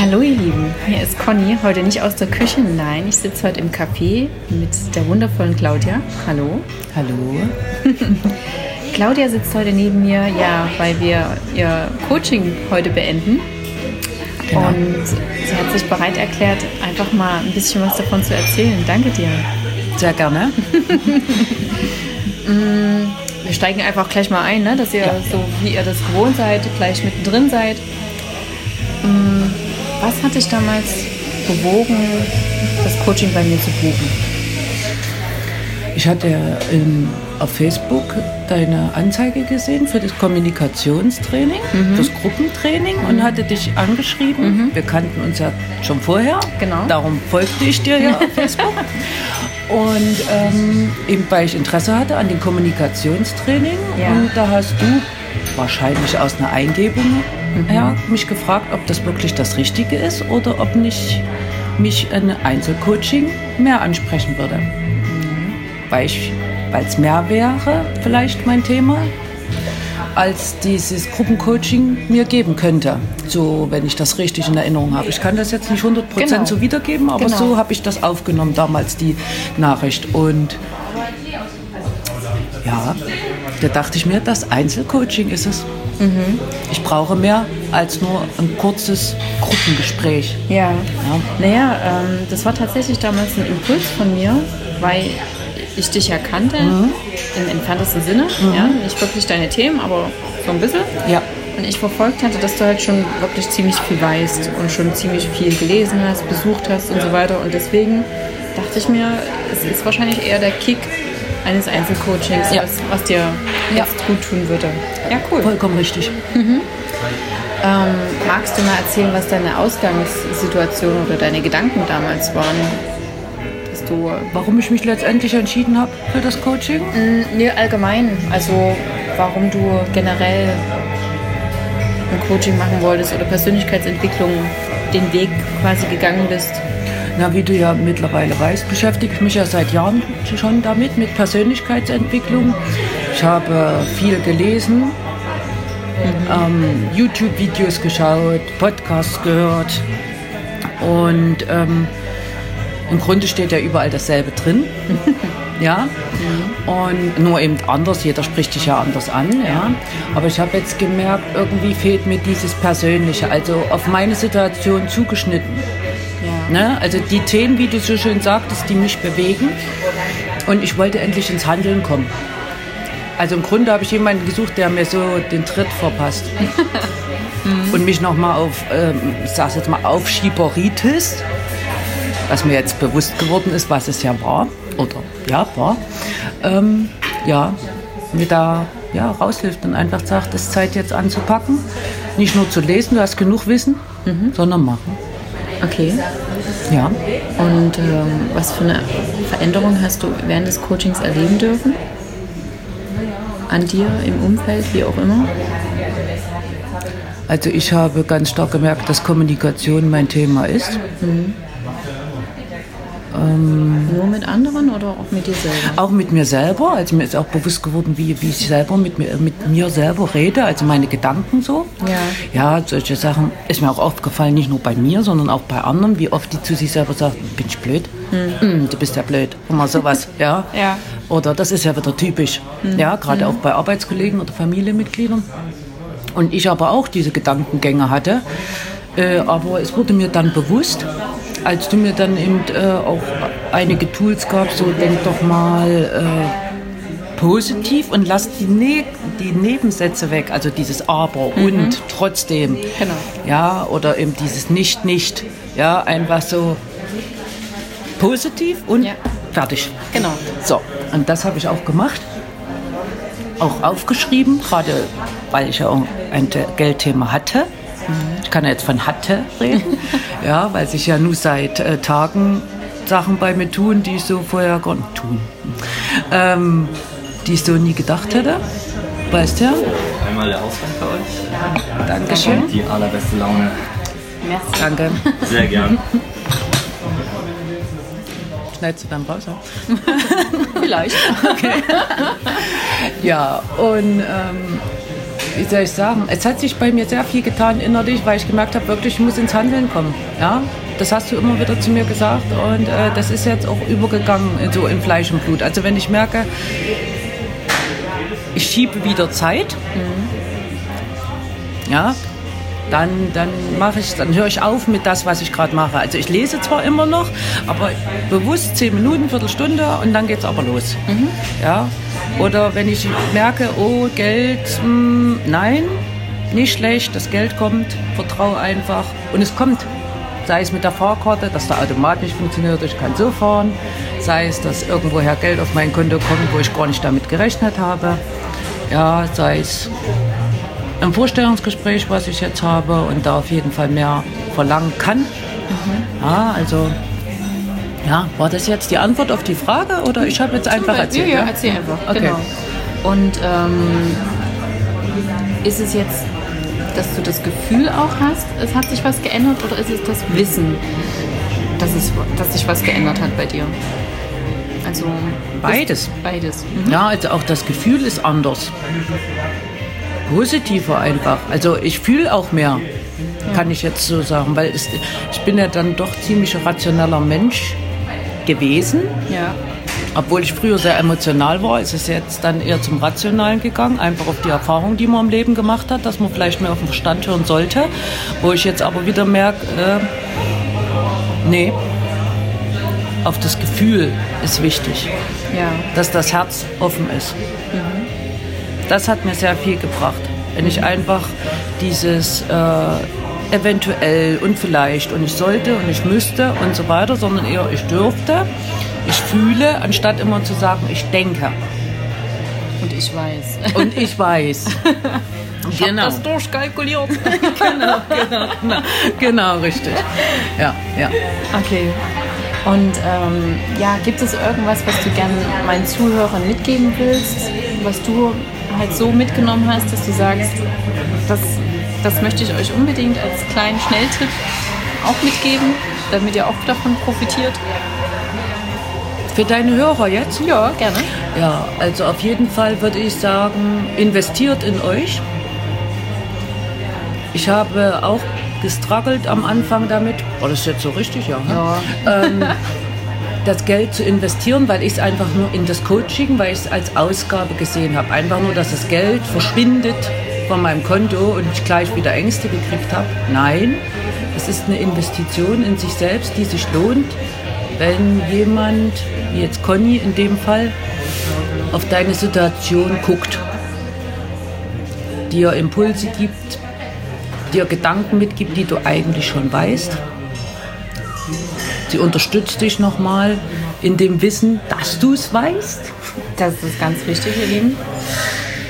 Hallo ihr Lieben, hier ist Conny, heute nicht aus der Küche, nein, ich sitze heute im Café mit der wundervollen Claudia. Hallo. Hallo. Claudia sitzt heute neben mir, ja, weil wir ihr Coaching heute beenden. Genau. Und sie hat sich bereit erklärt, einfach mal ein bisschen was davon zu erzählen. Danke dir. Sehr gerne. Mm, wir steigen einfach gleich mal ein, ne? dass ihr ja. so, wie ihr das gewohnt seid, gleich mittendrin seid. Was hat dich damals bewogen, das Coaching bei mir zu buchen? Ich hatte in, auf Facebook deine Anzeige gesehen für das Kommunikationstraining, mhm. das Gruppentraining mhm. und hatte dich angeschrieben. Mhm. Wir kannten uns ja schon vorher. Genau. Darum folgte ich dir ja auf Facebook. Und ähm, eben weil ich Interesse hatte an dem Kommunikationstraining. Ja. Und da hast du wahrscheinlich aus einer Eingebung mhm. her mich gefragt, ob das wirklich das Richtige ist oder ob nicht mich ein Einzelcoaching mehr ansprechen würde weil es mehr wäre, vielleicht mein Thema, als dieses Gruppencoaching mir geben könnte. So, wenn ich das richtig in Erinnerung habe. Ich kann das jetzt nicht 100% genau. so wiedergeben, aber genau. so habe ich das aufgenommen damals, die Nachricht. Und ja, da dachte ich mir, das Einzelcoaching ist es. Mhm. Ich brauche mehr als nur ein kurzes Gruppengespräch. Ja. ja. Naja, ähm, das war tatsächlich damals ein Impuls von mir, weil ich dich ja kannte, mhm. im entferntesten Sinne. Mhm. Ja, nicht wirklich deine Themen, aber so ein bisschen. Ja. Und ich verfolgt hatte, dass du halt schon wirklich ziemlich viel weißt und schon ziemlich viel gelesen hast, besucht hast und so weiter. Und deswegen dachte ich mir, es ist wahrscheinlich eher der Kick eines Einzelcoachings, ja. was, was, dir ja. jetzt gut tun würde. Ja, cool. Vollkommen richtig. Mhm. Ähm, magst du mal erzählen, was deine Ausgangssituation oder deine Gedanken damals waren? du, warum ich mich letztendlich entschieden habe für das Coaching? Mm, nee, allgemein. Also warum du generell ein Coaching machen wolltest oder Persönlichkeitsentwicklung den Weg quasi gegangen bist. Na, wie du ja mittlerweile weißt, beschäftige ich mich ja seit Jahren schon damit, mit Persönlichkeitsentwicklung. Ich habe viel gelesen, mhm. ähm, YouTube-Videos geschaut, Podcasts gehört und ähm, im Grunde steht ja überall dasselbe drin. ja. Mhm. Und nur eben anders, jeder spricht dich ja anders an. Ja. Aber ich habe jetzt gemerkt, irgendwie fehlt mir dieses Persönliche, also auf meine Situation zugeschnitten. Ne? Also die Themen, wie du so schön sagtest, die mich bewegen. Und ich wollte endlich ins Handeln kommen. Also im Grunde habe ich jemanden gesucht, der mir so den Tritt verpasst. mhm. Und mich nochmal auf, ähm, ich sag's jetzt mal, auf Schieberitis was mir jetzt bewusst geworden ist, was es ja war, oder ja, war, ähm, ja, mir da ja, raushilft und einfach sagt, es ist Zeit jetzt anzupacken. Nicht nur zu lesen, du hast genug Wissen, mhm. sondern machen. Okay. Ja. Und ähm, was für eine Veränderung hast du während des Coachings erleben dürfen? An dir, im Umfeld, wie auch immer? Also ich habe ganz stark gemerkt, dass Kommunikation mein Thema ist. Mhm. Ähm, Nur mit anderen oder auch mit dir selber? Auch mit mir selber. Also mir ist auch bewusst geworden, wie, wie ich selber mit mir, mit mir selber rede, also meine Gedanken so. Ja. Ja, solche Sachen ist mir auch aufgefallen, nicht nur bei mir, sondern auch bei anderen, wie oft die zu sich selber sagen, bin ich blöd? Hm. du bist ja blöd. Immer sowas, ja. ja. Oder das ist ja wieder typisch. Hm. Ja, gerade hm. auch bei Arbeitskollegen oder Familienmitgliedern. Und ich aber auch diese Gedankengänge hatte. Äh, aber es wurde mir dann bewusst, als du mir dann eben äh, auch einige Tools gab, so denk doch mal äh, positiv und lass die, ne die Nebensätze weg, also dieses aber mhm. und trotzdem. Genau. Ja, oder eben dieses nicht, nicht. Ja, einfach so positiv und ja. fertig. Genau. So, und das habe ich auch gemacht. Auch aufgeschrieben, gerade weil ich ja auch ein Geldthema hatte. Ich kann ja jetzt von hatte reden, ja, weil sich ja nur seit äh, Tagen Sachen bei mir tun, die ich so vorher gar nicht tun, ähm, die ich so nie gedacht hätte. Weißt du ja? Einmal der Ausgang für euch. Dankeschön. Die allerbeste Laune. Merci. Danke. Sehr gern. Schneidest du dann raus? Vielleicht. Okay. ja, und ähm, wie soll ich sagen, es hat sich bei mir sehr viel getan innerlich, weil ich gemerkt habe, wirklich, ich muss ins Handeln kommen. Ja? Das hast du immer wieder zu mir gesagt und äh, das ist jetzt auch übergegangen in, so in Fleisch und Blut. Also wenn ich merke, ich schiebe wieder Zeit, ja, dann, dann mache ich, dann höre ich auf mit das, was ich gerade mache. Also ich lese zwar immer noch, aber bewusst zehn Minuten, Viertelstunde und dann geht es aber los. Ja? Oder wenn ich merke, oh, Geld, mh, nein, nicht schlecht, das Geld kommt, vertraue einfach und es kommt. Sei es mit der Fahrkarte, dass der Automat nicht funktioniert, ich kann so fahren. Sei es, dass irgendwoher Geld auf mein Konto kommt, wo ich gar nicht damit gerechnet habe. Ja, sei es im Vorstellungsgespräch, was ich jetzt habe und da auf jeden Fall mehr verlangen kann. Ja, also, ja, war das jetzt die Antwort auf die Frage oder ich habe jetzt einfach Ja, erzählt? ja, erzähl einfach. Okay. Genau. Und ähm, ist es jetzt, dass du das Gefühl auch hast, es hat sich was geändert oder ist es das Wissen, dass, es, dass sich was geändert hat bei dir? Also Beides. Beides. Mhm. Ja, also auch das Gefühl ist anders. Positiver einfach. Also ich fühle auch mehr, kann ich jetzt so sagen, weil es, ich bin ja dann doch ziemlich rationeller Mensch gewesen. Ja. Obwohl ich früher sehr emotional war, ist es jetzt dann eher zum Rationalen gegangen, einfach auf die Erfahrung, die man im Leben gemacht hat, dass man vielleicht mehr auf den Verstand hören sollte. Wo ich jetzt aber wieder merke, äh, nee, auf das Gefühl ist wichtig, Ja. dass das Herz offen ist. Das hat mir sehr viel gebracht. Wenn ich einfach dieses äh, eventuell und vielleicht und ich sollte und ich müsste und so weiter, sondern eher ich dürfte, ich fühle, anstatt immer zu sagen, ich denke Und ich weiß. und ich weiß. Ich hab das durchkalkuliert. genau, genau, genau, genau, richtig. Ja, ja. Okay. Und ähm, ja, gibt es irgendwas, was du gerne meinen Zuhörern mitgeben willst, was du halt so mitgenommen hast, dass du sagst, das, das möchte ich euch unbedingt als kleinen Schnelltipp auch mitgeben, damit ihr auch davon profitiert? Für deine Hörer jetzt? Ja, gerne. Ja, also auf jeden Fall würde ich sagen, investiert in euch. Ich habe auch gestruggelt am Anfang damit. War das jetzt so richtig? Ja. Ja. Ähm, das Geld zu investieren, weil ich es einfach nur in das Coaching, weil ich es als Ausgabe gesehen habe. Einfach nur, dass das Geld verschwindet von meinem Konto und ich gleich wieder Ängste gekriegt habe. Nein, es ist eine Investition in sich selbst, die sich lohnt, wenn jemand, wie jetzt Conny in dem Fall, auf deine Situation guckt, dir Impulse gibt, dir Gedanken mitgibt, die du eigentlich schon weißt. Sie unterstützt dich nochmal in dem Wissen, dass du es weißt. Das ist ganz wichtig, ihr Lieben.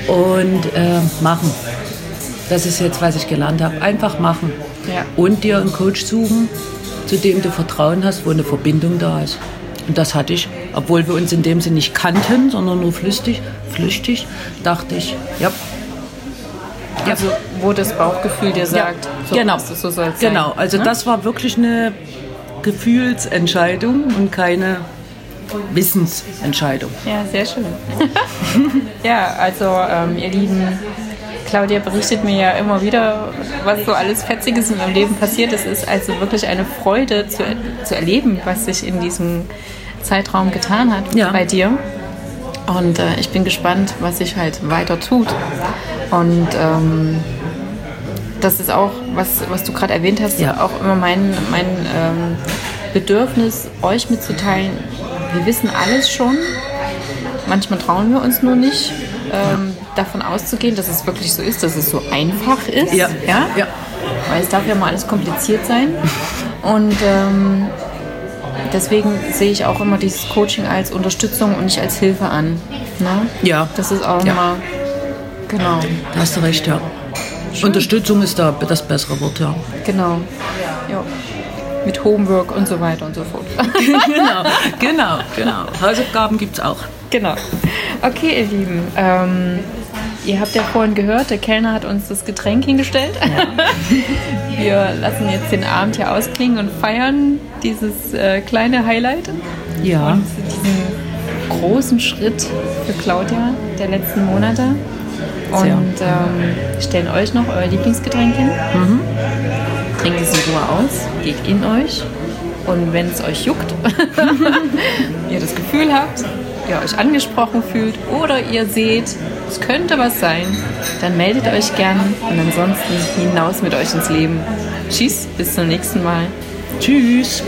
Und äh, machen. Das ist jetzt, was ich gelernt habe. Einfach machen. Ja. Und dir einen Coach suchen, zu dem du Vertrauen hast, wo eine Verbindung da ist. Und das hatte ich, obwohl wir uns in dem Sinne nicht kannten, sondern nur flüchtig, flüchtig, dachte ich, ja, Also, wo das Bauchgefühl dir sagt, so, genau. es, so soll es. Genau, also Ne? das war wirklich eine Gefühlsentscheidung und keine Wissensentscheidung. Ja, sehr schön. ja, also ähm, ihr Lieben, Claudia berichtet mir ja immer wieder, was so alles Fetziges in ihrem Leben passiert ist. Es ist also wirklich eine Freude zu, zu erleben, was sich in diesem Zeitraum getan hat Ja. bei dir. Und äh, ich bin gespannt, was sich halt weiter tut. Und ähm, das ist auch, was, was du gerade erwähnt hast, Ja. auch immer mein, mein ähm, Bedürfnis, euch mitzuteilen. Wir wissen alles schon. Manchmal trauen wir uns nur nicht, ähm, davon auszugehen, dass es wirklich so ist, dass es so einfach ist. Ja. ja? Ja. Weil es darf ja mal alles kompliziert sein. Und ähm, deswegen sehe ich auch immer dieses Coaching als Unterstützung und nicht als Hilfe an. Ne? Ja. Das ist auch Ja. immer, genau, Da hast du recht, ja. Unterstützung ist da das bessere Wort, ja. genau. Ja. Mit Homework und so weiter und so fort. genau, genau, genau. Hausaufgaben gibt es auch. Genau. Okay, ihr Lieben. Ähm, ihr habt ja vorhin gehört, der Kellner hat uns das Getränk hingestellt. Wir lassen jetzt den Abend hier ausklingen und feiern dieses äh, kleine Highlight. Ja. Und diesen großen Schritt für Claudia der letzten Monate. Und ähm, stellen euch noch euer Lieblingsgetränk hin. Trinkt es Ruhe aus, geht in euch. Und wenn es euch juckt, ihr das Gefühl habt, ihr euch angesprochen fühlt oder ihr seht, es könnte was sein, dann meldet euch gern und ansonsten hinaus mit euch ins Leben. Tschüss, bis zum nächsten Mal. Tschüss.